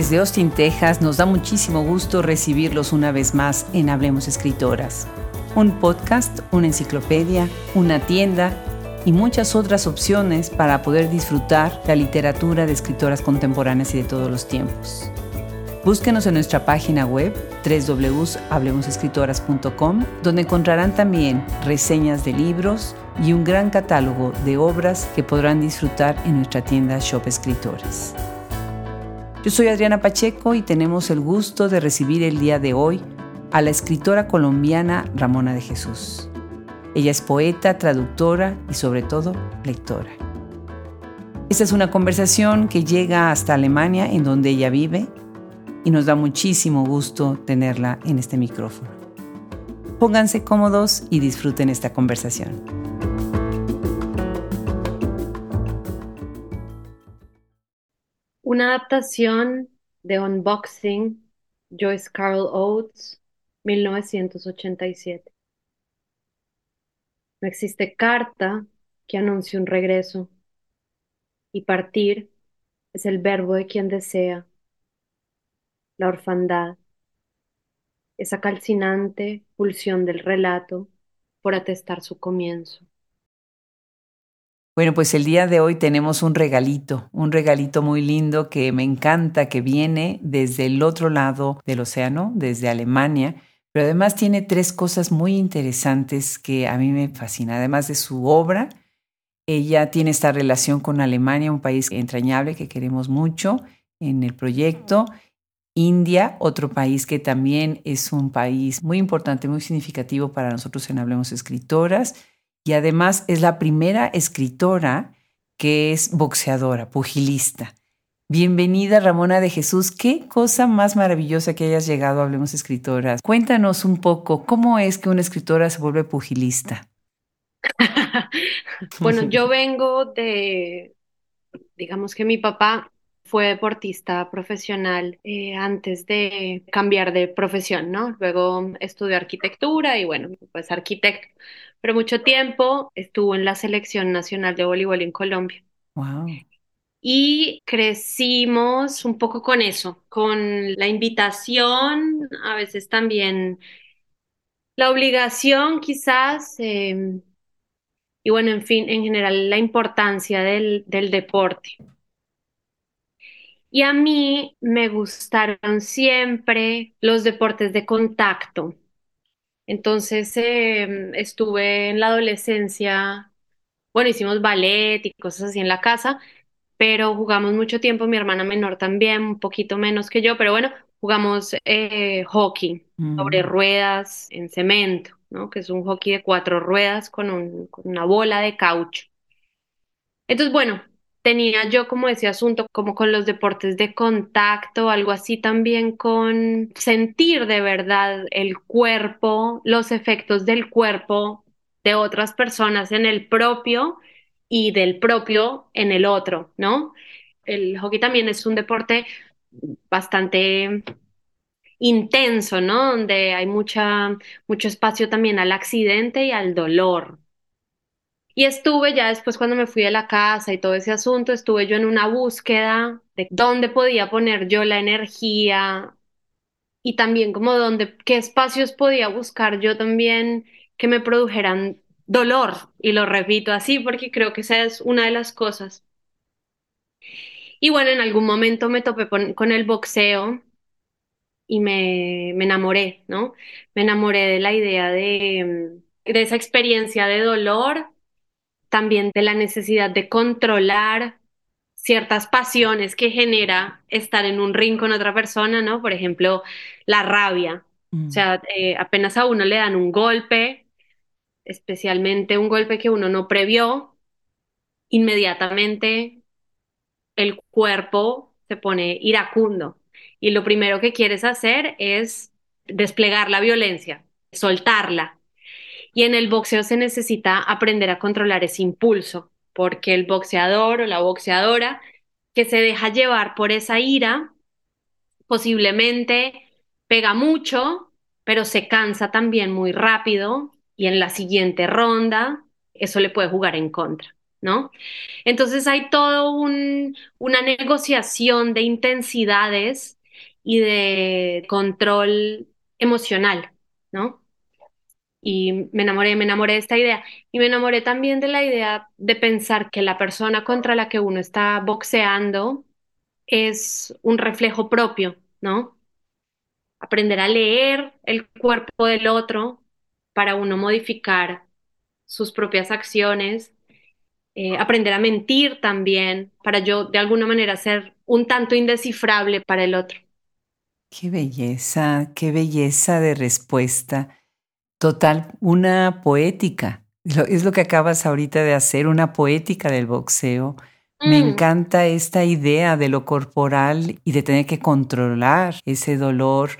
Desde Austin, Texas, nos da muchísimo gusto recibirlos una vez más en Hablemos Escritoras. Un podcast, una enciclopedia, una tienda y muchas otras opciones para poder disfrutar la literatura de escritoras contemporáneas y de todos los tiempos. Búsquenos en nuestra página web www.hablemosescritoras.com, donde encontrarán también reseñas de libros y un gran catálogo de obras que podrán disfrutar en nuestra tienda Shop Escritores. Yo soy Adriana Pacheco y tenemos el gusto de recibir el día de hoy a la escritora colombiana Ramona de Jesús. Ella es poeta, traductora y sobre todo lectora. Esta es una conversación que llega hasta Alemania, en donde ella vive, y nos da muchísimo gusto tenerla en este micrófono. Pónganse cómodos y disfruten esta conversación. Una adaptación de Unboxing, Joyce Carol Oates, 1987. No existe carta que anuncie un regreso, y partir es el verbo de quien desea la orfandad, esa calcinante pulsión del relato por atestar su comienzo. Bueno, pues el día de hoy tenemos un regalito, un regalito muy lindo que me encanta, que viene desde el otro lado del océano, desde Alemania, pero además tiene tres cosas muy interesantes que a mí me fascinan. Además de su obra, ella tiene esta relación con Alemania, un país entrañable que queremos mucho en el proyecto, India, otro país que también es un país muy importante, muy significativo para nosotros en Hablemos Escritoras, y además es la primera escritora que es boxeadora, pugilista. Bienvenida Ramona de Jesús, qué cosa más maravillosa que hayas llegado a Hablemos Escritoras. Cuéntanos un poco, ¿cómo es que una escritora se vuelve pugilista? bueno, yo vengo de, digamos que mi papá fue deportista profesional eh, antes de cambiar de profesión, ¿no? Luego estudió arquitectura y bueno, pues arquitecto. Pero mucho tiempo estuvo en la selección nacional de voleibol en Colombia. Wow. Y crecimos un poco con eso, con la invitación, a veces también la obligación quizás, em, y bueno, en fin, en general la importancia del, del deporte. Y a mí me gustaron siempre los deportes de contacto. Entonces em, estuve en la adolescencia, bueno, hicimos ballet y cosas así en la casa, pero jugamos mucho tiempo, mi hermana menor también, un poquito menos que yo, pero bueno, jugamos eh, hockey sobre ruedas en cemento, ¿no? Que es un hockey de cuatro ruedas con, con una bola de caucho. Entonces, bueno, tenía yo como ese asunto, como con los deportes de contacto, algo así también con sentir de verdad el cuerpo, los efectos del cuerpo de otras personas en el propio y del propio en el otro, ¿no? El hockey también es un deporte bastante intenso, ¿no? Donde hay mucha, mucho espacio también al accidente y al dolor, y estuve ya después cuando me fui de la casa y todo ese asunto, estuve yo en una búsqueda de dónde podía poner yo la energía y también como dónde, qué espacios podía buscar yo también que me produjeran dolor. Y lo repito así porque creo que esa es una de las cosas. Y bueno, en algún momento me topé con, el boxeo y me, me enamoré, ¿no? Me enamoré de la idea de, de esa experiencia de dolor también de la necesidad de controlar ciertas pasiones que genera estar en un ring con otra persona, ¿no? Por ejemplo, la rabia. O mm. sea, eh, apenas a uno le dan un golpe, especialmente un golpe que uno no previó, inmediatamente el cuerpo se pone iracundo y lo primero que quieres hacer es desplegar la violencia, soltarla. Y en el boxeo se necesita aprender a controlar ese impulso, porque el boxeador o la boxeadora que se deja llevar por esa ira, posiblemente pega mucho, pero se cansa también muy rápido y en la siguiente ronda eso le puede jugar en contra. ¿no? Entonces hay todo un, una negociación de intensidades y de control emocional, ¿no? Y me enamoré, me enamoré de esta idea. Y me enamoré también de la idea de pensar que la persona contra la que uno está boxeando es un reflejo propio, ¿no? Aprender a leer el cuerpo del otro para uno modificar sus propias acciones, eh, aprender a mentir también para yo de alguna manera ser un tanto indescifrable para el otro. Qué belleza, qué belleza de respuesta. Total, una poética. Es lo que acabas ahorita de hacer, una poética del boxeo. Me mm. encanta esta idea de lo corporal y de tener que controlar ese dolor.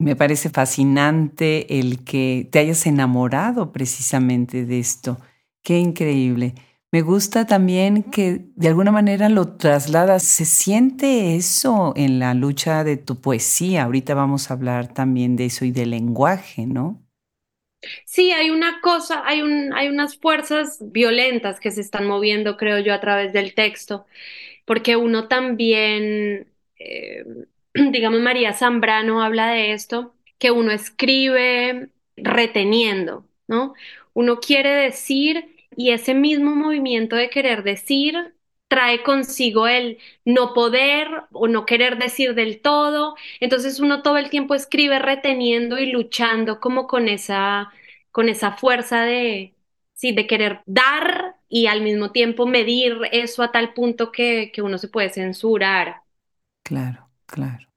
Me parece fascinante el que te hayas enamorado precisamente de esto. Qué increíble. Me gusta también que de alguna manera lo trasladas. Se siente eso en la lucha de tu poesía. Ahorita vamos a hablar también de eso y del lenguaje, ¿no? Sí, hay una cosa, hay, un, hay unas fuerzas violentas que se están moviendo, creo yo, a través del texto, porque uno también, eh, digamos, María Zambrano habla de esto, que uno escribe reteniendo, ¿no? Uno quiere decir y ese mismo movimiento de querer decir trae consigo el no poder o no querer decir del todo. Entonces uno todo el tiempo escribe reteniendo y luchando como con esa, con esa fuerza de, sí, de querer dar y al mismo tiempo medir eso a tal punto que, que uno se puede censurar. Claro, claro.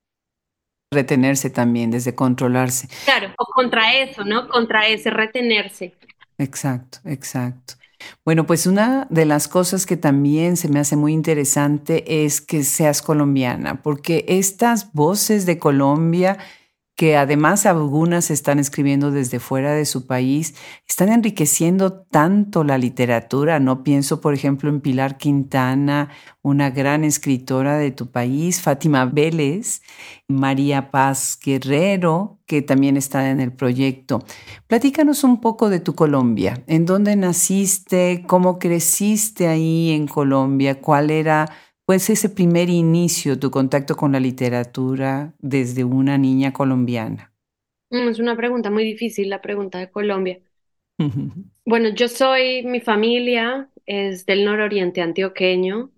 Retenerse también, desde controlarse. Claro, o contra eso, ¿no? Contra ese retenerse. Exacto, exacto. Bueno, pues una de las cosas que también se me hace muy interesante es que seas colombiana, porque estas voces de Colombia que además algunas están escribiendo desde fuera de su país, están enriqueciendo tanto la literatura. No pienso, por ejemplo, en Pilar Quintana, una gran escritora de tu país, Fátima Vélez, María Paz Guerrero, que también está en el proyecto. Platícanos un poco de tu Colombia. ¿En dónde naciste? ¿Cómo creciste ahí en Colombia? ¿Cuál era pues ese primer inicio, tu contacto con la literatura desde una niña colombiana? Mm, es una pregunta muy difícil, la pregunta de Colombia. Bueno, yo soy, mi familia es del nororiente antioqueño.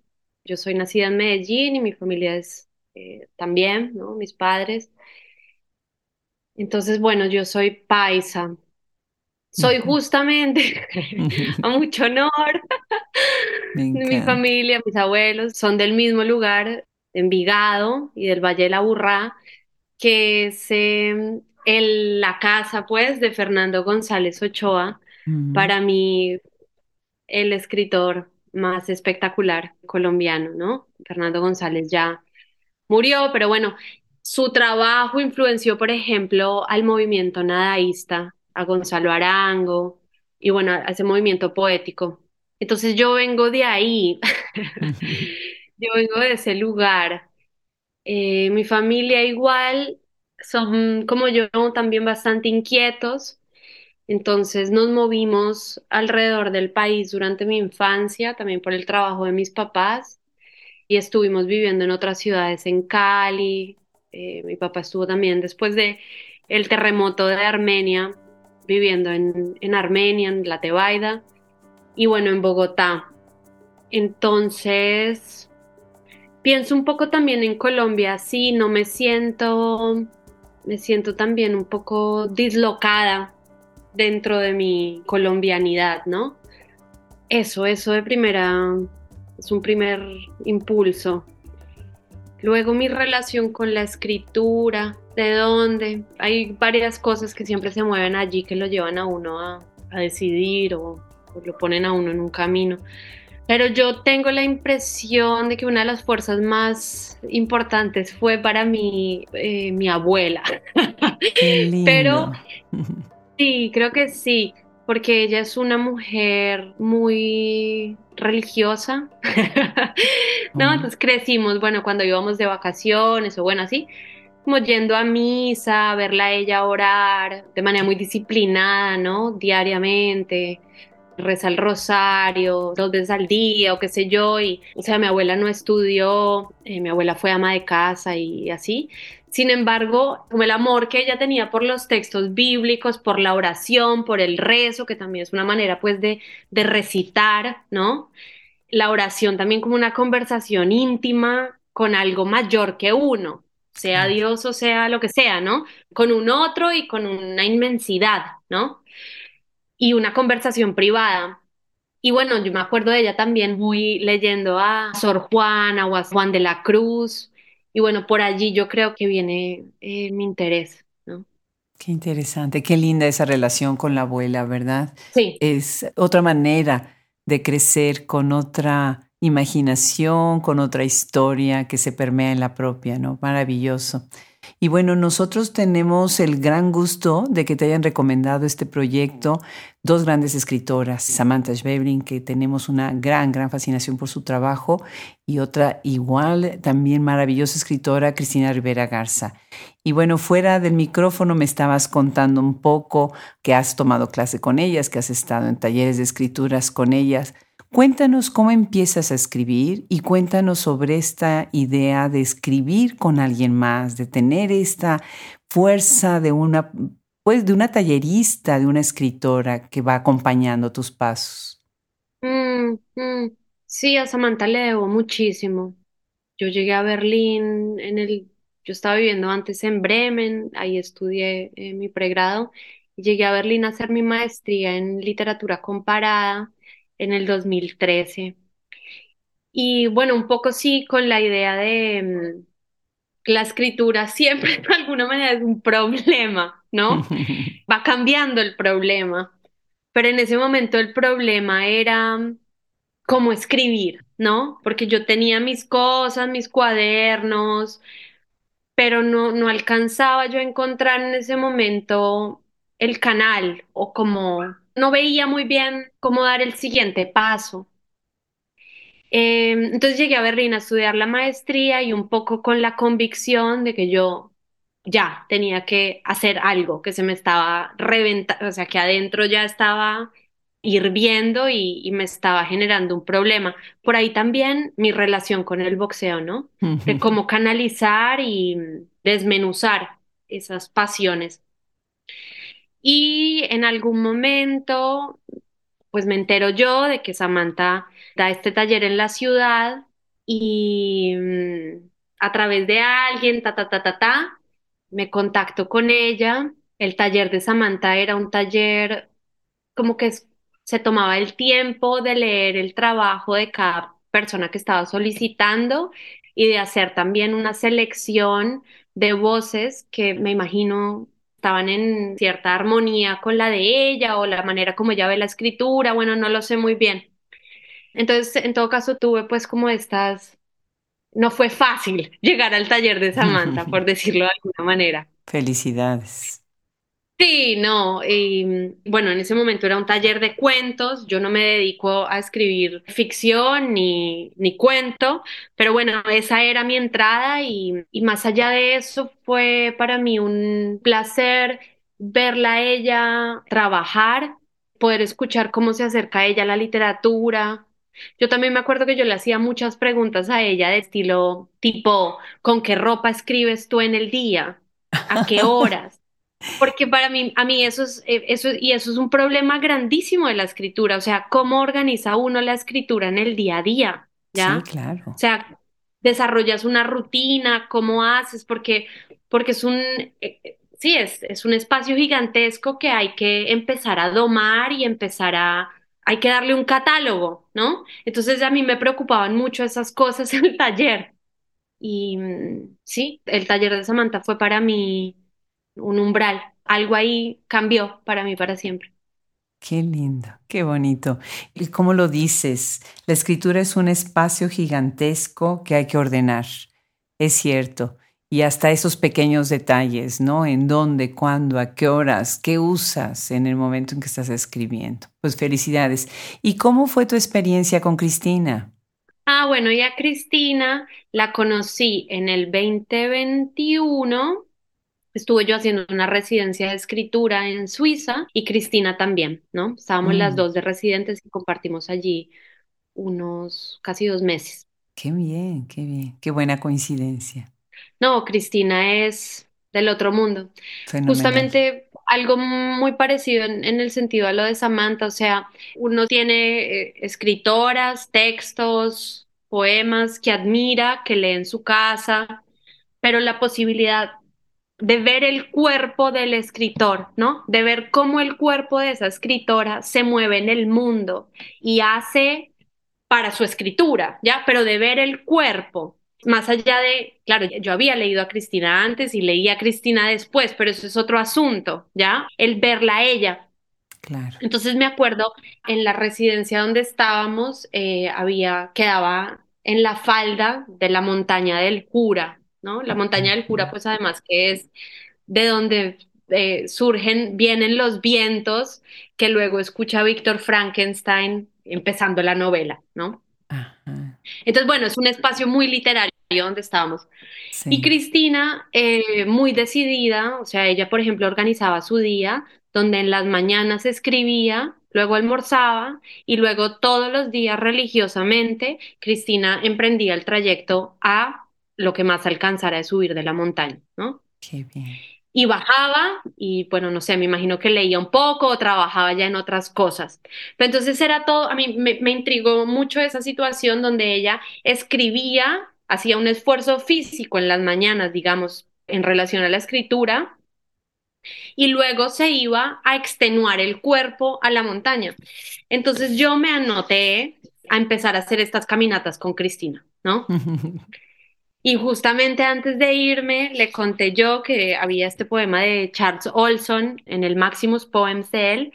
Yo soy nacida en Medellín y mi familia es eh, también, ¿no? Mis padres. Entonces, bueno, yo soy paisa. Soy justamente, a mucho honor, mi familia, mis abuelos son del mismo lugar, Envigado y del Valle de la Burrá, que es em, la casa, pues, de Fernando González Ochoa, para mí el escritor más espectacular colombiano, ¿no? Fernando González ya murió, pero bueno, su trabajo influenció, por ejemplo, al movimiento nadaísta, a Gonzalo Arango y bueno, a ese movimiento poético. Entonces yo vengo de ahí, yo vengo de ese lugar. Eh, mi familia igual son como yo también bastante inquietos, entonces nos movimos alrededor del país durante mi infancia, también por el trabajo de mis papás, y estuvimos viviendo en otras ciudades, en Cali, eh, mi papá estuvo también después de el terremoto de Armenia, viviendo en, en Armenia, en la Tebaida, y bueno, en Bogotá. Entonces, pienso un poco también en Colombia, sí, no me siento, me siento también un poco dislocada dentro de mi colombianidad, ¿no? Eso, eso de primera, es un primer impulso. Luego mi relación con la escritura, de dónde. Hay varias cosas que siempre se mueven allí que lo llevan a uno a, a decidir o pues, lo ponen a uno en un camino. Pero yo tengo la impresión de que una de las fuerzas más importantes fue para mí eh, mi abuela. Pero sí, creo que sí, porque ella es una mujer muy religiosa. ¿No? Entonces crecimos, bueno, cuando íbamos de vacaciones o bueno, así, como yendo a misa, verla a ella orar de manera muy disciplinada, ¿no? Diariamente reza el rosario dos veces al día o qué sé yo, y o sea, mi abuela no estudió, eh, mi abuela fue ama de casa y así. Sin embargo, como el amor que ella tenía por los textos bíblicos, por la oración, por el rezo, que también es una manera pues de, de recitar, ¿no? La oración también como una conversación íntima con algo mayor que uno, sea Dios o sea lo que sea, ¿no? Con un otro y con una inmensidad, ¿no? Y una conversación privada. Y bueno, yo me acuerdo de ella también muy leyendo a Sor Juana o a Juan de la Cruz. Y bueno, por allí yo creo que viene eh, mi interés, ¿no? Qué interesante, qué linda esa relación con la abuela, ¿verdad? Sí. Es otra manera de crecer con otra imaginación, con otra historia que se permea en la propia, ¿no? Maravilloso. Y bueno, nosotros tenemos el gran gusto de que te hayan recomendado este proyecto dos grandes escritoras, Samantha Schweblin, que tenemos una gran, gran fascinación por su trabajo, y otra igual, también maravillosa escritora, Cristina Rivera Garza. Y bueno, fuera del micrófono me estabas contando un poco que has tomado clase con ellas, que has estado en talleres de escrituras con ellas. Cuéntanos cómo empiezas a escribir y cuéntanos sobre esta idea de escribir con alguien más, de tener esta fuerza de una, pues, de una tallerista, de una escritora que va acompañando tus pasos. Mm, mm. Sí, a Samantha le debo muchísimo. Yo llegué a Berlín en el, yo estaba viviendo antes en Bremen, ahí estudié eh, mi pregrado, y llegué a Berlín a hacer mi maestría en literatura comparada en el 2013. Y bueno, un poco sí con la idea de mm, la escritura siempre de alguna manera es un problema, ¿no? Va cambiando el problema, pero en ese momento el problema era mm, cómo escribir, ¿no? Porque yo tenía mis cosas, mis cuadernos, pero no, no alcanzaba yo a encontrar en ese momento el canal o como no veía muy bien cómo dar el siguiente paso. Em, entonces llegué a Berlín a estudiar la maestría y un poco con la convicción de que yo ya tenía que hacer algo, que se me estaba reventando, o sea, que adentro ya estaba hirviendo y, y, me estaba generando un problema. Por ahí también mi relación con el boxeo, ¿no? De cómo canalizar y desmenuzar esas pasiones. Y en algún momento, pues me entero yo de que Samantha da este taller en la ciudad y mm, a través de alguien, ta, ta, ta, ta, ta, me contacto con ella. El taller de Samantha era un taller como que se tomaba el tiempo de leer el trabajo de cada persona que estaba solicitando y de hacer también una selección de voces que me imagino estaban en cierta armonía con la de ella o la manera como ella ve la escritura, bueno, no lo sé muy bien. Entonces, en todo caso, tuve pues como estas, no fue fácil llegar al taller de Samantha, por decirlo de alguna manera. Felicidades. Sí, no, y bueno, en ese momento era un taller de cuentos, yo no me dedico a escribir ficción ni, ni cuento, pero bueno, esa era mi entrada y, y más allá de eso fue para mí un placer verla a ella trabajar, poder escuchar cómo se acerca a ella la literatura. Yo también me acuerdo que yo le hacía muchas preguntas a ella de estilo tipo, ¿con qué ropa escribes tú en el día? ¿A qué horas? Porque para mí, a mí eso es, eh, eso, y eso es un problema grandísimo de la escritura, o sea, cómo organiza uno la escritura en el día a día, ¿ya? Sí, claro. O sea, desarrollas una rutina, cómo haces, porque, porque es un, eh, sí, es, es un espacio gigantesco que hay que empezar a domar y empezar a, hay que darle un catálogo, ¿no? Entonces a mí me preocupaban mucho esas cosas en el taller. Y mm, sí, el taller de Samantha fue para mí un umbral. Algo ahí cambió para mí para siempre. Qué lindo, qué bonito. Y como lo dices, la escritura es un espacio gigantesco que hay que ordenar. Es cierto. Y hasta esos pequeños detalles, ¿no? En dónde, cuándo, a qué horas, qué usas en el momento en que estás escribiendo. Pues felicidades. ¿Y cómo fue tu experiencia con Cristina? Ah, bueno, ya Cristina la conocí en el 2021 Estuve yo haciendo una residencia de escritura en Suiza y Cristina también, ¿no? Estábamos las Mm, dos de residentes y compartimos allí unos casi dos meses. qué bien, qué bien, qué buena coincidencia. No, Cristina es del otro mundo. Fenomenal. Justamente algo muy parecido en, en el sentido a lo de Samantha, o sea, uno tiene eh, escritoras, textos, poemas que admira, que lee en su casa, pero la posibilidad de ver el cuerpo del escritor, ¿no? De ver cómo el cuerpo de esa escritora se mueve en el mundo y hace para su escritura, ¿ya? Pero de ver el cuerpo, más allá de, claro, yo había leído a Cristina antes y leía a Cristina después, pero eso es otro asunto, ¿ya? El verla a ella. Claro. Entonces me acuerdo en la residencia donde estábamos, eh, había, quedaba en la falda de la montaña del Jura, ¿no? La montaña del Ujú. pues además que es de donde eh, surgen, vienen los vientos que luego escucha Víctor Frankenstein empezando la novela, ¿no? Ajá. Entonces, bueno, es un espacio muy literario donde estábamos. Y. Cristina, eh, muy decidida, o sea, ella, por ejemplo, organizaba su día, donde en las mañanas escribía, luego almorzaba y luego todos los días religiosamente, Cristina emprendía el trayecto a lo que más alcanzara de subir de la montaña, ¿no? Qué bien. y bajaba y bueno, no sé, me imagino que leía un poco o trabajaba ya en otras cosas. Pero entonces era todo, a mí me, me intrigó mucho esa situación donde ella escribía, hacía un esfuerzo físico en las mañanas, digamos, en relación a la escritura. Y luego se iba a extenuar el cuerpo a la montaña. Entonces yo me anoté a empezar a hacer estas caminatas con Cristina, ¿no? Y justamente antes de irme, le conté yo que había este poema de Charles Olson en el Maximus Poems de él,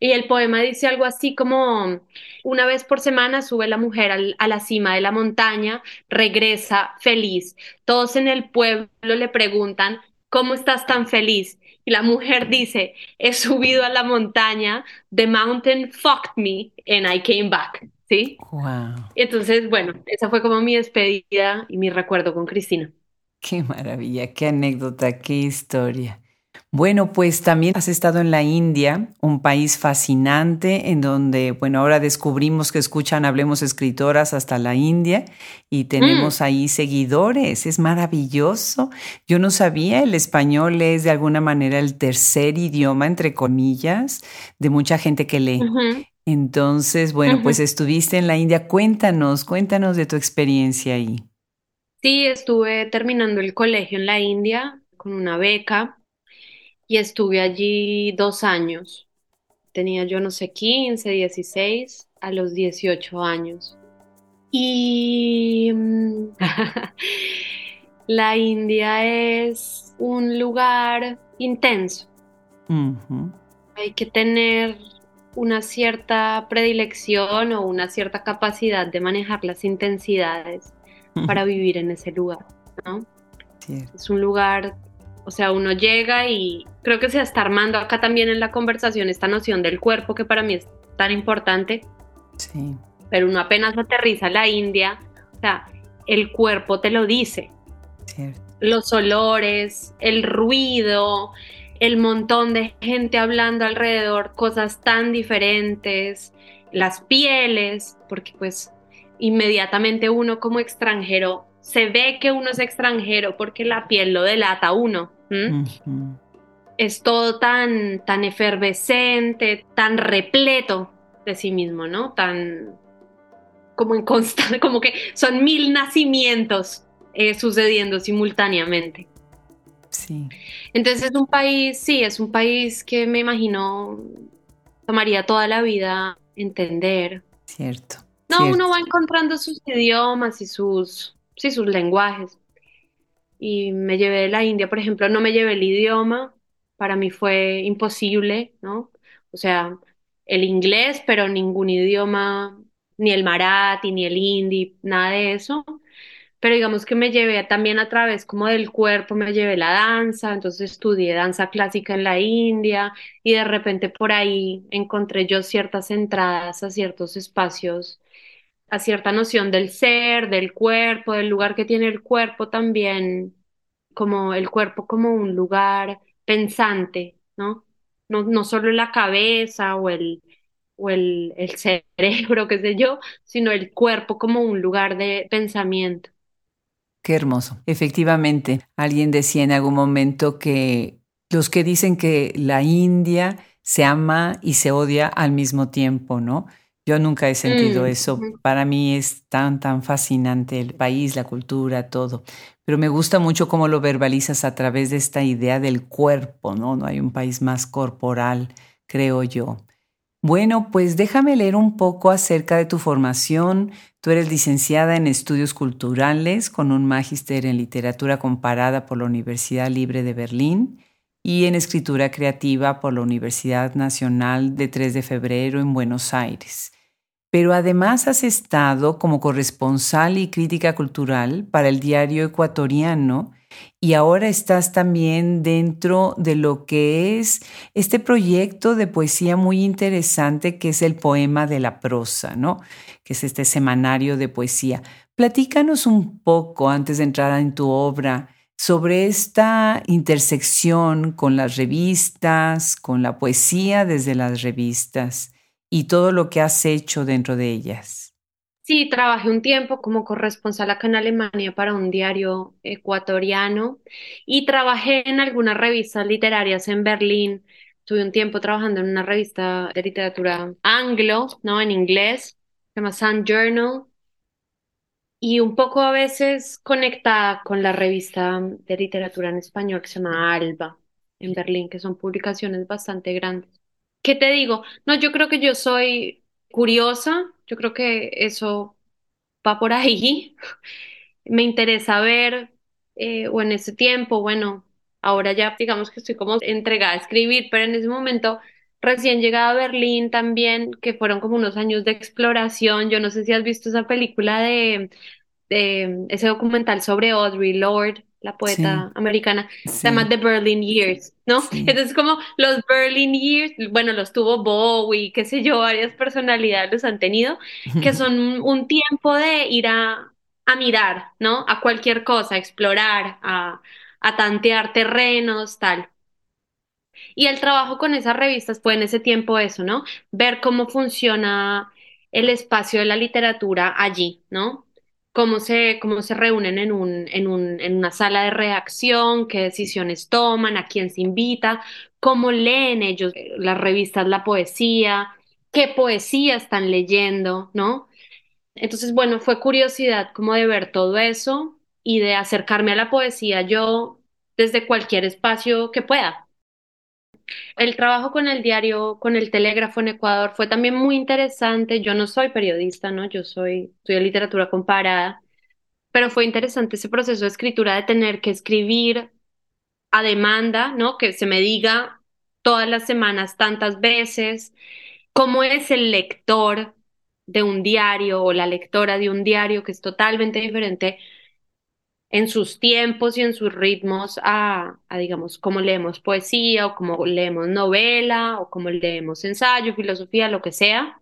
y el poema dice algo así como, una vez por semana sube la mujer al- a la cima de la montaña, regresa feliz. Todos en el pueblo le preguntan, ¿cómo estás tan feliz? Y la mujer dice, he subido a la montaña, the mountain fucked me and I came back, ¿sí? Wow. Entonces, bueno, esa fue como mi despedida y mi recuerdo con Cristina. Qué maravilla, qué anécdota, qué historia. Bueno, pues también has estado en la India, un país fascinante en donde, bueno, ahora descubrimos que escuchan Hablemos Escritoras hasta la India y Mm, tenemos ahí seguidores. Es maravilloso. Yo no sabía, el español es de alguna manera el tercer idioma, entre comillas, de mucha gente que lee. Entonces, bueno, pues estuviste en la India. Cuéntanos, cuéntanos de tu experiencia ahí. Sí, estuve terminando el colegio en la India con una beca y estuve allí dos años. Tenía yo, no sé, 15, 16 a los 18 años. Y mm, la India es un lugar intenso. Hay que tener una cierta predilección o una cierta capacidad de manejar las intensidades para vivir en ese lugar, ¿no? Cierto. Es un lugar, o sea, uno llega y creo que se está armando acá también en la conversación esta noción del cuerpo que para mí es tan importante, Sí, pero uno apenas aterriza a la India, o sea, el cuerpo te lo dice, cierto. los olores, el ruido, el montón de gente hablando alrededor, cosas tan diferentes, las pieles, porque pues inmediatamente uno como extranjero se ve que uno es extranjero porque la piel lo delata a uno. Es todo tan, tan efervescente, tan repleto de sí mismo, ¿no? Tan como en constante, como que son mil nacimientos eh, sucediendo simultáneamente. Sí, Entonces es un país, sí, es un país que me imagino tomaría toda la vida entender. cierto, No, uno va encontrando sus idiomas y sus, sí, sus lenguajes. Y me llevé de la India, por ejemplo, no me llevé el idioma, para mí fue imposible, ¿no? O sea, el inglés, pero ningún idioma, ni el marathi, ni el hindi, nada de eso. Pero digamos que me llevé también a través como del cuerpo, me llevé la danza, entonces estudié danza clásica en la India y de repente por ahí encontré yo ciertas entradas a ciertos espacios, a cierta noción del ser, del cuerpo, del lugar que tiene el cuerpo también como el cuerpo como un lugar pensante, ¿no? No, no solo la cabeza o el, o el, el cerebro, qué sé yo, sino el cuerpo como un lugar de pensamiento. Qué hermoso. Efectivamente, alguien decía en algún momento que los que dicen que la India se ama y se odia al mismo tiempo, ¿no? Yo nunca he sentido Mm, eso. Para mí es tan, tan fascinante el país, la cultura, todo. Pero me gusta mucho cómo lo verbalizas a través de esta idea del cuerpo, ¿no? No hay un país más corporal, creo yo. Bueno, pues déjame leer un poco acerca de tu formación. Tú eres licenciada en estudios culturales con un magíster en literatura comparada por la Universidad Libre de Berlín y en escritura creativa por la Universidad Nacional de 3 de Febrero en Buenos Aires. Pero además has estado como corresponsal y crítica cultural para el diario ecuatoriano y ahora estás también dentro de lo que es este proyecto de poesía muy interesante que es el poema de la prosa, ¿no? Que es este semanario de poesía. Platícanos un poco antes de entrar en tu obra sobre esta intersección con las revistas, con la poesía desde las revistas y todo lo que has hecho dentro de ellas. Sí, trabajé un tiempo como corresponsal acá en Alemania para un diario ecuatoriano y trabajé en algunas revistas literarias en Berlín. Tuve un tiempo trabajando en una revista de literatura anglo, ¿no? En inglés, se llama Sun Journal, y un poco a veces conectada con la revista de literatura en español que se llama Alba en Berlín, que son publicaciones bastante grandes. ¿Qué te digo? No, yo creo que yo soy curiosa, yo creo que eso va por ahí. Me interesa ver, eh, o en ese tiempo, bueno, ahora ya digamos que estoy como entregada a escribir, pero en ese momento recién llegada a Berlín también, que fueron como unos años de exploración. Yo no sé si has visto esa película de, de ese documental sobre Audre Lorde, la Sí, poeta americana, se llama sí, The Berlin Years, ¿no? sí. Entonces como los Berlin Years, bueno, los tuvo Bowie, qué sé yo, varias personalidades los han tenido que son un, un tiempo de ir a, a mirar, ¿no? A cualquier cosa, a explorar, a, a tantear terrenos, tal. Y el trabajo con esas revistas fue en ese tiempo eso, ¿no? Ver cómo funciona el espacio de la literatura allí, ¿no? Cómo se, cómo se reúnen en un, en un, en una sala de redacción, qué decisiones toman, a quién se invita, cómo leen ellos eh, las revistas, la poesía, qué poesía están leyendo, ¿no? Entonces, bueno, fue curiosidad como de ver todo eso y de acercarme a la poesía yo desde cualquier espacio que pueda. El trabajo con el diario, con el Telégrafo en Ecuador fue también muy interesante. Yo no soy periodista, ¿no? Yo soy, estudio literatura comparada, pero fue interesante ese proceso de escritura de tener que escribir a demanda, ¿no? Que se me diga todas las semanas tantas veces cómo es el lector de un diario o la lectora de un diario que es totalmente diferente en sus tiempos y en sus ritmos a, a, digamos, cómo leemos poesía o cómo leemos novela o cómo leemos ensayo, filosofía, lo que sea.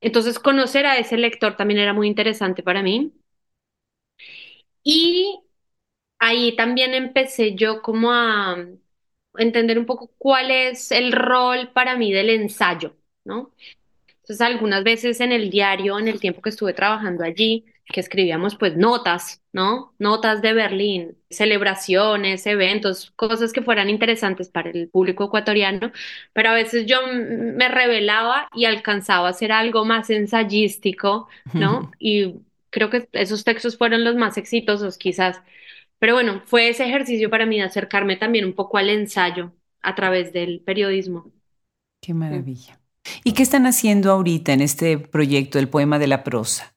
Entonces, conocer a ese lector también era muy interesante para mí. Y ahí también empecé yo como a entender un poco cuál es el rol para mí del ensayo, ¿no? Entonces, algunas veces en el diario, en el tiempo que estuve trabajando allí, que escribíamos pues notas, ¿no? Notas de Berlín, celebraciones, eventos, cosas que fueran interesantes para el público ecuatoriano, pero a veces yo me revelaba y alcanzaba a hacer algo más ensayístico, ¿no? Y creo que esos textos fueron los más exitosos quizás. Pero bueno, fue ese ejercicio para mí de acercarme también un poco al ensayo a través del periodismo. Qué maravilla. ¿Y qué están haciendo ahorita en este proyecto, el poema de la prosa?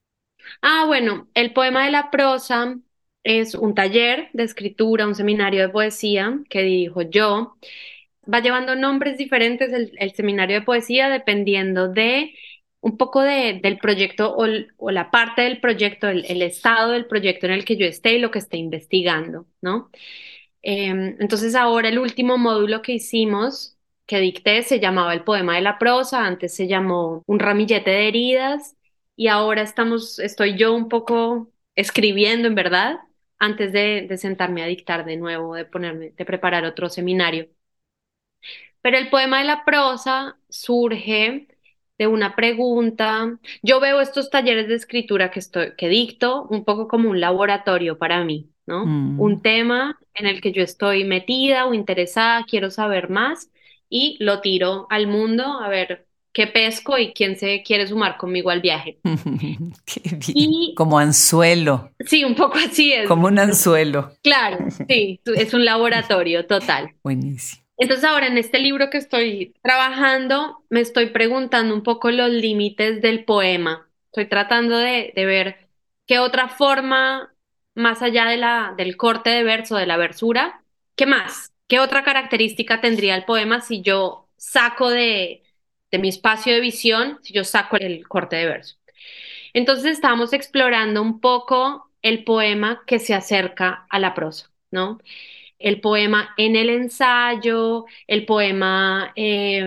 Ah, bueno, el poema de la prosa es un taller de escritura, un seminario de poesía que dirijo yo. Va llevando nombres diferentes el, seminario de poesía dependiendo de un poco de, del proyecto o, la parte del proyecto, el, el estado del proyecto en el que yo esté y lo que esté investigando, ¿no? Em, entonces ahora el último módulo que hicimos, que dicté, se llamaba el poema de la prosa, antes se llamó Un ramillete de heridas y ahora estamos, estoy yo un poco escribiendo en verdad antes de, de sentarme a dictar de nuevo, de ponerme, de preparar otro seminario. Pero el poema de la prosa surge de una pregunta. Yo veo estos talleres de escritura que, estoy, que dicto un poco como un laboratorio para mí, ¿no? Mm. Un tema en el que yo estoy metida o interesada, quiero saber más y lo tiro al mundo a ver qué pesco y quién se quiere sumar conmigo al viaje. Qué bien. Y- Como anzuelo, Sí, un poco así es. como un anzuelo. Claro, sí, es un laboratorio total. Buenísimo. Entonces ahora en este libro que estoy trabajando, me estoy preguntando un poco los límites del poema. Estoy tratando de, de ver qué otra forma, más allá de la, del corte de verso, de la versura, ¿qué más? ¿Qué otra característica tendría el poema si yo saco de, de mi espacio de visión, si yo saco el corte de verso? Entonces estamos explorando un poco el poema que se acerca a la prosa, ¿no? el poema en el ensayo, el poema, eh,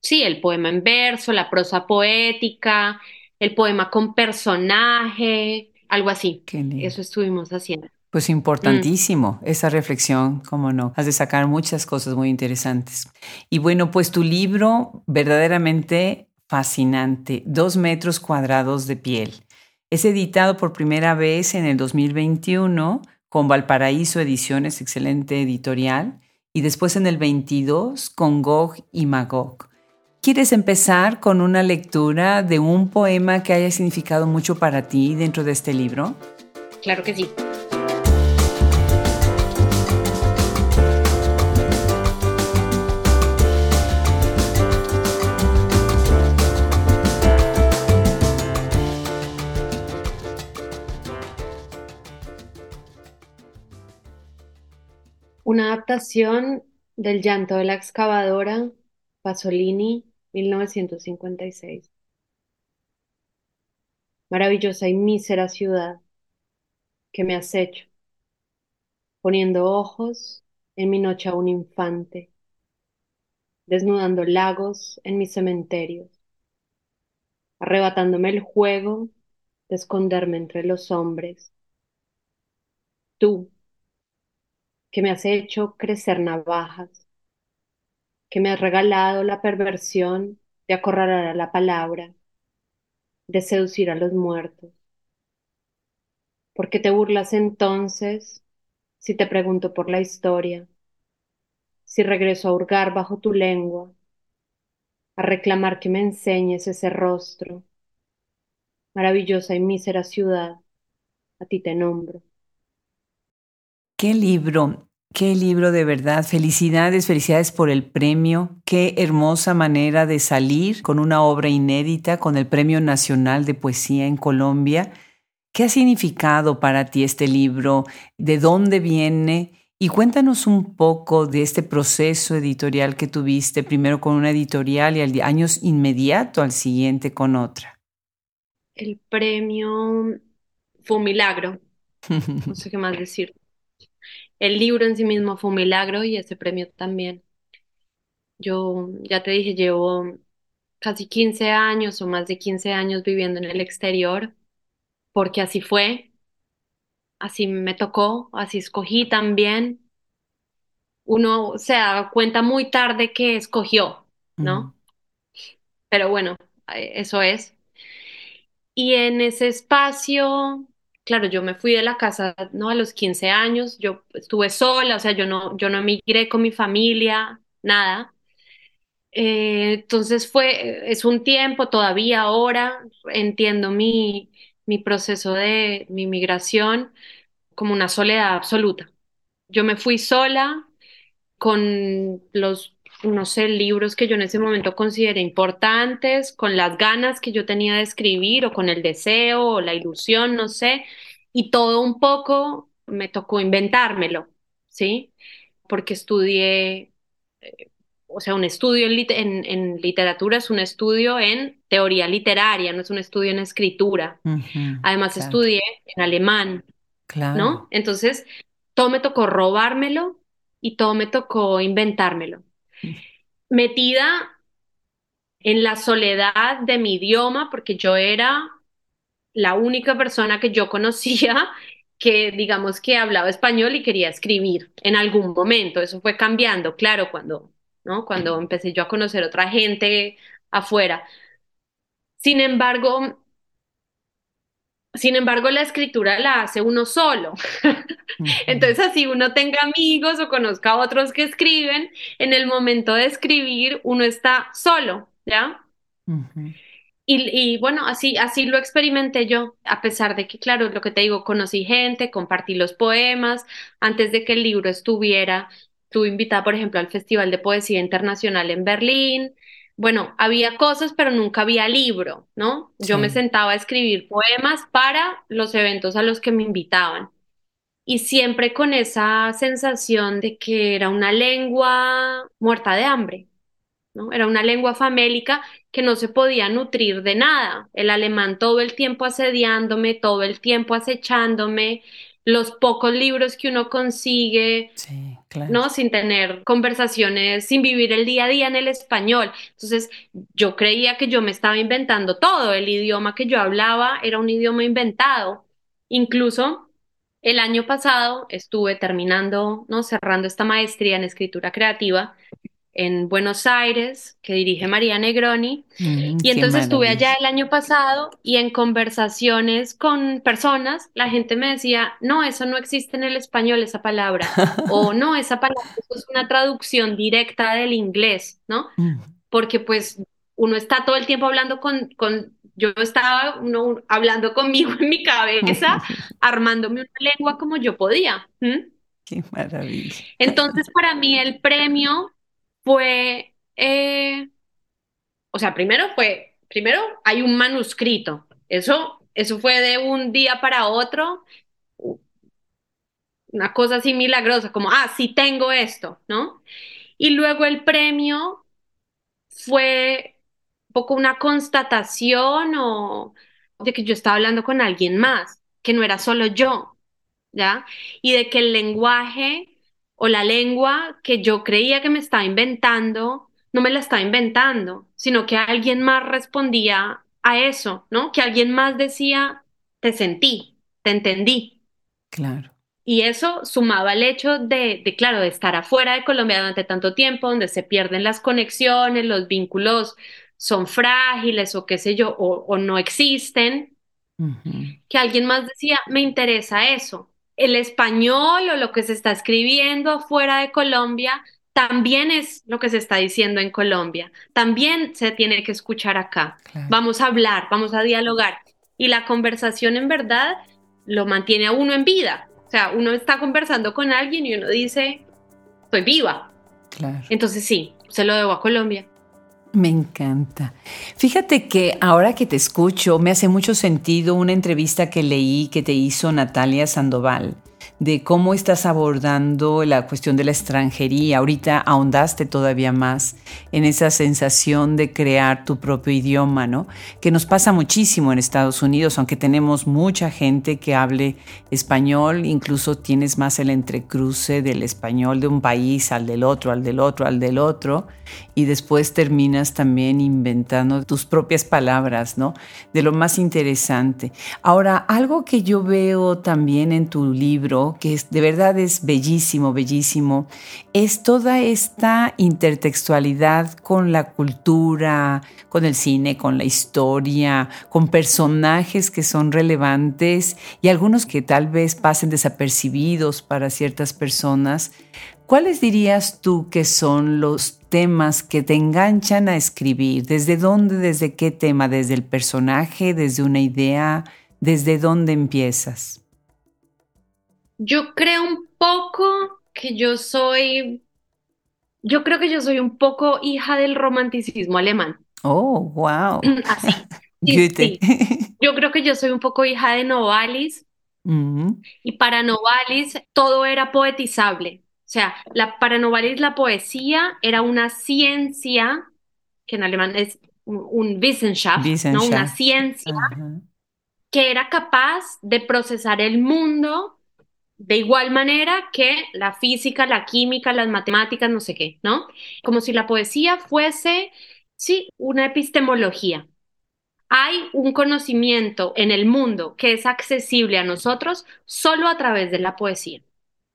sí, el poema en verso, la prosa poética, el poema con personaje, algo así. Eso estuvimos haciendo. Pues importantísimo esa reflexión, cómo no. Has de sacar muchas cosas muy interesantes. Y bueno, pues tu libro verdaderamente fascinante, dos metros cuadrados de piel. Es editado por primera vez en el 2021 con Valparaíso Ediciones, excelente editorial, y después en el 22 con Gog y Magog. ¿Quieres empezar con una lectura de un poema que haya significado mucho para ti dentro de este libro? Claro que sí. Una adaptación del llanto de la excavadora, Pasolini, 1956. Maravillosa y mísera ciudad que me has hecho, poniendo ojos en mi noche a un infante, desnudando lagos en mis cementerios, arrebatándome el juego de esconderme entre los hombres. Tú, que me has hecho crecer navajas, que me has regalado la perversión de acorralar a la palabra, de seducir a los muertos. ¿Por qué te burlas entonces si te pregunto por la historia? Si regreso a hurgar bajo tu lengua, a reclamar que me enseñes ese rostro, maravillosa y mísera ciudad, a ti te nombro. Qué libro, qué libro de verdad. Felicidades, felicidades por el premio. Qué hermosa manera de salir con una obra inédita, con el Premio Nacional de Poesía en Colombia. ¿Qué ha significado para ti este libro? ¿De dónde viene? Y cuéntanos un poco de este proceso editorial que tuviste, primero con una editorial y al años inmediato al siguiente con otra. El premio fue un milagro, no sé qué más decir. El libro en sí mismo fue un milagro y ese premio también. Yo ya te dije, llevo casi 15 años o más de 15 años viviendo en el exterior, porque así fue, así me tocó, así escogí también. Uno se da cuenta muy tarde que escogió, ¿no? Pero bueno, eh, eso es. Y en ese espacio, claro, yo me fui de la casa, ¿no? A los 15 años, yo estuve sola, o sea, yo no, yo no emigré con mi familia, nada. Eh, entonces fue, es un tiempo todavía ahora, entiendo mi, mi proceso de mi migración como una soledad absoluta. Yo me fui sola con los, no sé, libros que yo en ese momento consideré importantes, con las ganas que yo tenía de escribir o con el deseo o la ilusión, no sé, y todo un poco me tocó inventármelo, ¿sí? Porque estudié, eh, o sea, un estudio en, en, en literatura es un estudio en teoría literaria, no es un estudio en escritura. Además, claro, estudié en alemán. claro. ¿no? Entonces, todo me tocó robármelo y todo me tocó inventármelo. Metida en la soledad de mi idioma, porque yo era la única persona que yo conocía que digamos que hablaba español y quería escribir en algún momento. Eso fue cambiando, claro, cuando, ¿no? Cuando empecé yo a conocer otra gente afuera. Sin embargo, sin embargo, la escritura la hace uno solo. Entonces, así uno tenga amigos o conozca a otros que escriben, en el momento de escribir uno está solo, ¿ya? Y, bueno, así, así lo experimenté yo, a pesar de que, claro, lo que te digo, conocí gente, compartí los poemas, antes de que el libro estuviera, estuve invitada, por ejemplo, al Festival de Poesía Internacional en Berlín. Bueno, había cosas, pero nunca había libro, ¿no? Yo me sentaba a escribir poemas para los eventos a los que me invitaban. Y siempre con esa sensación de que era una lengua muerta de hambre, ¿no? Era una lengua famélica que no se podía nutrir de nada. El alemán todo el tiempo asediándome, todo el tiempo acechándome, los pocos libros que uno consigue, ¿no? Sin tener conversaciones, sin vivir el día a día en el español. Entonces, yo creía que yo me estaba inventando todo. El idioma que yo hablaba era un idioma inventado. Incluso el año pasado estuve terminando, ¿no? Cerrando esta maestría en escritura creativa en Buenos Aires, que dirige María Negroni. Mm, y entonces estuve allá el año pasado y en conversaciones con personas, la gente me decía, no, eso no existe en el español, esa palabra. o no, esa palabra es una traducción directa del inglés, ¿no? Mm. Porque pues uno está todo el tiempo hablando con, con yo estaba uno, hablando conmigo en mi cabeza, armándome una lengua como yo podía. Qué maravilla. Entonces, para mí el premio fue, eh, o sea, primero fue, primero hay un manuscrito, eso, eso fue de un día para otro, una cosa así milagrosa, como, ah, sí tengo esto, ¿no? Y luego el premio fue un poco una constatación o de que yo estaba hablando con alguien más, que no era solo yo, ¿ya? Y de que el lenguaje o la lengua que yo creía que me estaba inventando, no me la estaba inventando, sino que alguien más respondía a eso, ¿no? Que alguien más decía, te sentí, te entendí. Claro. Y eso sumaba al hecho de, de, claro, de estar afuera de Colombia durante tanto tiempo, donde se pierden las conexiones, los vínculos son frágiles o qué sé yo, o, no existen, que alguien más decía, me interesa eso el español o lo que se está escribiendo afuera de Colombia también es lo que se está diciendo en Colombia. También se tiene que escuchar acá. Vamos a hablar, vamos a dialogar. Y la conversación en verdad lo mantiene a uno en vida. O sea, uno está conversando con alguien y uno dice, estoy viva. Entonces sí, se lo debo a Colombia. Me encanta. Fíjate que ahora que te escucho, me hace mucho sentido una entrevista que leí que te hizo Natalia Sandoval de cómo estás abordando la cuestión de la extranjería. Ahorita ahondaste todavía más en esa sensación de crear tu propio idioma, ¿no? Que nos pasa muchísimo en Estados Unidos, aunque tenemos mucha gente que hable español, incluso tienes más el entrecruce del español de un país al del otro, al del otro, al del otro, y después terminas también inventando tus propias palabras, ¿no? De lo más interesante. Ahora, algo que yo veo también en tu libro, que es, de verdad es bellísimo, bellísimo, es toda esta intertextualidad con la cultura, con el cine, con la historia, con personajes que son relevantes y algunos que tal vez pasen desapercibidos para ciertas personas. ¿Cuáles dirías tú que son los temas que te enganchan a escribir? ¿Desde dónde, desde qué tema? ¿Desde el personaje, desde una idea? ¿Desde dónde empiezas? Yo creo un poco que yo soy, yo creo que yo soy un poco hija del romanticismo alemán. Oh, wow. Así. Yo creo que yo soy un poco hija de Novalis. Mm-hmm. Y para Novalis todo era poetizable. O sea, la, para Novalis la poesía era una ciencia, que en alemán es un, Wissenschaft, ¿no? una ciencia que era capaz de procesar el mundo de igual manera que la física, la química, las matemáticas, no sé qué, ¿no? Como si la poesía fuese, sí, una epistemología. Hay un conocimiento en el mundo que es accesible a nosotros solo a través de la poesía.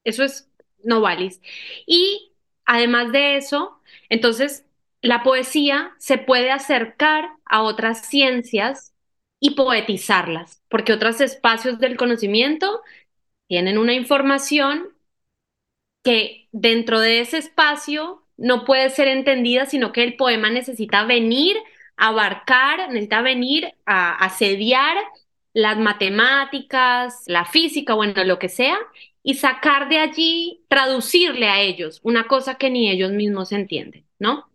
Eso es Novalis. Y además de eso, entonces la poesía se puede acercar a otras ciencias y poetizarlas, porque otros espacios del conocimiento tienen una información que dentro de ese espacio no puede ser entendida, sino que el poema necesita venir a abarcar, necesita venir a asediar las matemáticas, la física, bueno, lo que sea, y sacar de allí, traducirle a ellos una cosa que ni ellos mismos entienden, ¿no?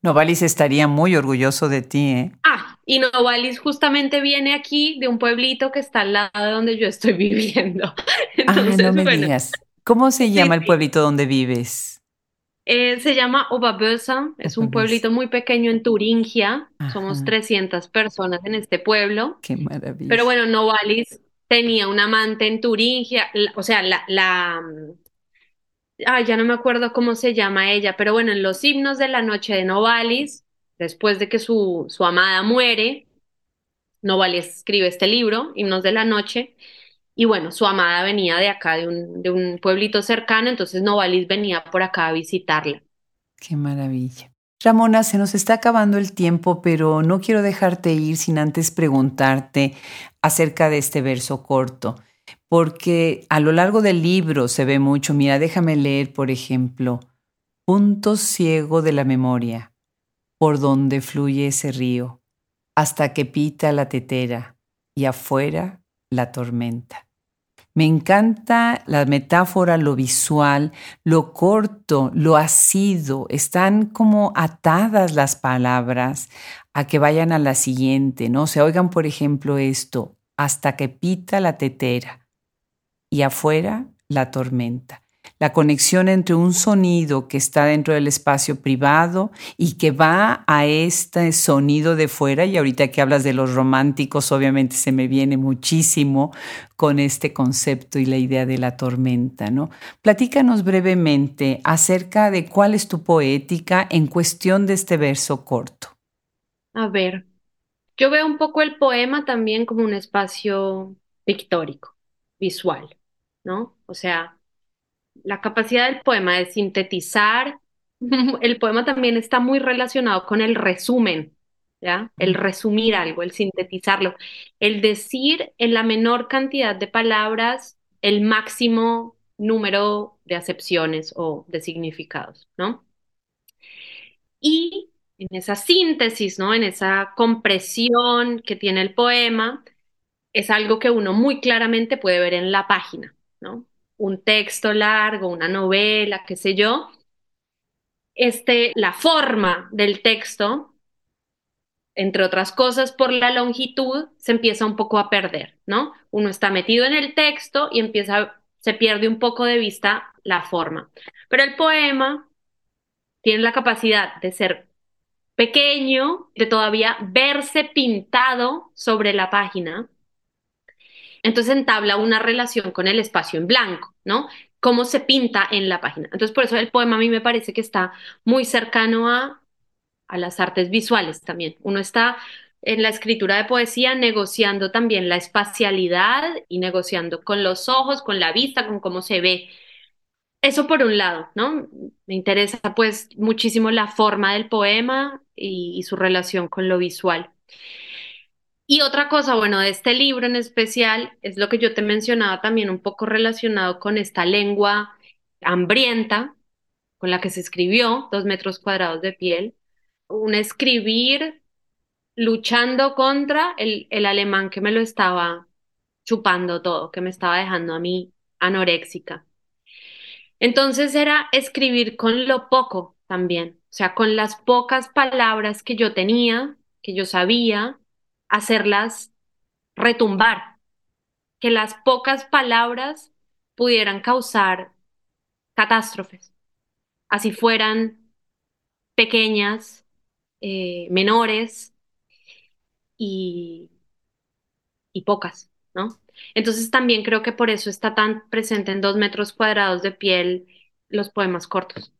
Novalis estaría muy orgulloso de ti, ¿eh? Ah, y Novalis justamente viene aquí de un pueblito que está al lado de donde yo estoy viviendo. Entonces, ah, no me digas. ¿Cómo se llama el pueblito donde vives? Eh, se llama Oberbursa, es un pueblito muy pequeño en Turingia. Somos 300 personas en este pueblo. Qué maravilla. Pero bueno, Novalis tenía un amante en Turingia, o sea, la, la, ah, ya no me acuerdo cómo se llama ella, pero bueno, en los himnos de la noche de Novalis, después de que su, su amada muere, Novalis escribe este libro, Himnos de la Noche, y bueno, su amada venía de acá, de un, de un pueblito cercano, entonces Novalis venía por acá a visitarla. Qué maravilla. Ramona, se nos está acabando el tiempo, pero no quiero dejarte ir sin antes preguntarte acerca de este verso corto, porque a lo largo del libro se ve mucho. Mira, déjame leer, por ejemplo, punto ciego de la memoria, por donde fluye ese río, hasta que pita la tetera y afuera la tormenta. Me encanta la metáfora, lo visual, lo corto, lo asido. Están como atadas las palabras a que vayan a la siguiente, ¿no? Se oigan, por ejemplo, esto, hasta que pita la tetera y afuera la tormenta la conexión entre un sonido que está dentro del espacio privado y que va a este sonido de fuera. Y ahorita que hablas de los románticos, obviamente se me viene muchísimo con este concepto y la idea de la tormenta, ¿no? Platícanos brevemente acerca de cuál es tu poética en cuestión de este verso corto. A ver, yo veo un poco el poema también como un espacio pictórico, visual, ¿no? O sea, la capacidad del poema de sintetizar, el poema también está muy relacionado con el resumen, ¿ya? El resumir algo, el sintetizarlo, el decir en la menor cantidad de palabras el máximo número de acepciones o de significados, ¿no? Y en esa síntesis, ¿no? En esa compresión que tiene el poema, es algo que uno muy claramente puede ver en la página, ¿no? Un texto largo, una novela, qué sé yo, este, la forma del texto, entre otras cosas, por la longitud, se empieza un poco a perder, ¿no? Uno está metido en el texto y empieza, se pierde un poco de vista la forma. Pero el poema tiene la capacidad de ser pequeño, de todavía verse pintado sobre la página entonces entabla una relación con el espacio en blanco, ¿no? Cómo se pinta en la página. Entonces, por eso el poema a mí me parece que está muy cercano a, a las artes visuales también. Uno está en la escritura de poesía negociando también la espacialidad y negociando con los ojos, con la vista, con cómo se ve. Eso por un lado, ¿no? Me interesa pues muchísimo la forma del poema y su relación con lo visual. Y otra cosa, bueno, de este libro en especial es lo que yo te mencionaba también un poco relacionado con esta lengua hambrienta con la que se escribió, dos metros cuadrados de piel, un escribir luchando contra el, el alemán que me lo estaba chupando todo, que me estaba dejando a mí anoréxica. Entonces era escribir con lo poco también, o sea, con las pocas palabras que yo tenía, que yo sabía, hacerlas retumbar, que las pocas palabras pudieran causar catástrofes, así fueran pequeñas, eh, menores y, y pocas, ¿no? Entonces también creo que por eso está tan presente en dos metros cuadrados de piel los poemas cortos.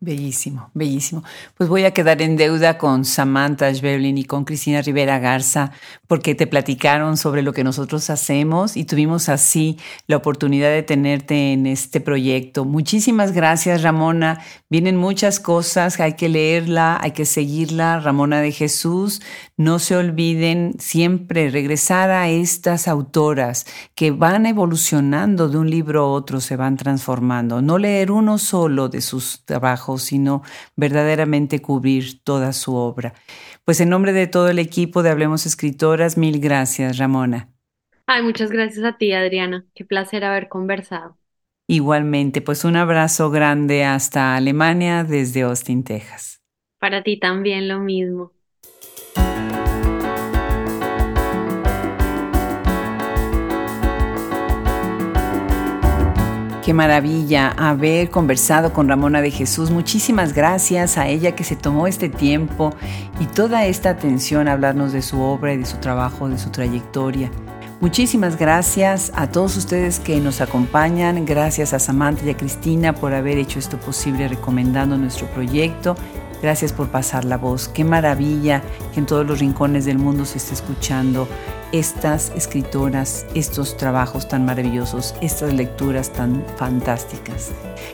Bellísimo, bellísimo. Pues voy a quedar en deuda con Samantha Schweblin y con Cristina Rivera Garza porque te platicaron sobre lo que nosotros hacemos y tuvimos así la oportunidad de tenerte en este proyecto. Muchísimas gracias, Ramona. Vienen muchas cosas, hay que leerla, hay que seguirla. Ramona de Jesús, no se olviden siempre regresar a estas autoras que van evolucionando de un libro a otro, se van transformando. No leer uno solo de sus trabajos, sino verdaderamente cubrir toda su obra. Pues en nombre de todo el equipo de Hablemos Escritoras, mil gracias, Ramona. Ay, muchas gracias a ti, Adriana. Qué placer haber conversado. Igualmente, pues un abrazo grande hasta Alemania desde Austin, Texas. Para ti también lo mismo. Qué maravilla haber conversado con Ramona de Jesús. Muchísimas gracias a ella que se tomó este tiempo y toda esta atención a hablarnos de su obra y de su trabajo, de su trayectoria. Muchísimas gracias a todos ustedes que nos acompañan. Gracias a Samantha y a Cristina por haber hecho esto posible recomendando nuestro proyecto. Gracias por pasar la voz. Qué maravilla que en todos los rincones del mundo se esté escuchando estas escritoras, estos trabajos tan maravillosos, estas lecturas tan fantásticas.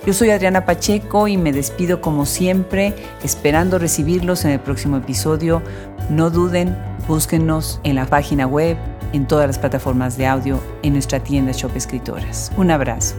Yo soy Adriana Pacheco y me despido como siempre, esperando recibirlos en el próximo episodio. No duden, búsquenos en la página web, en todas las plataformas de audio, en nuestra tienda Shop Escritoras. Un abrazo.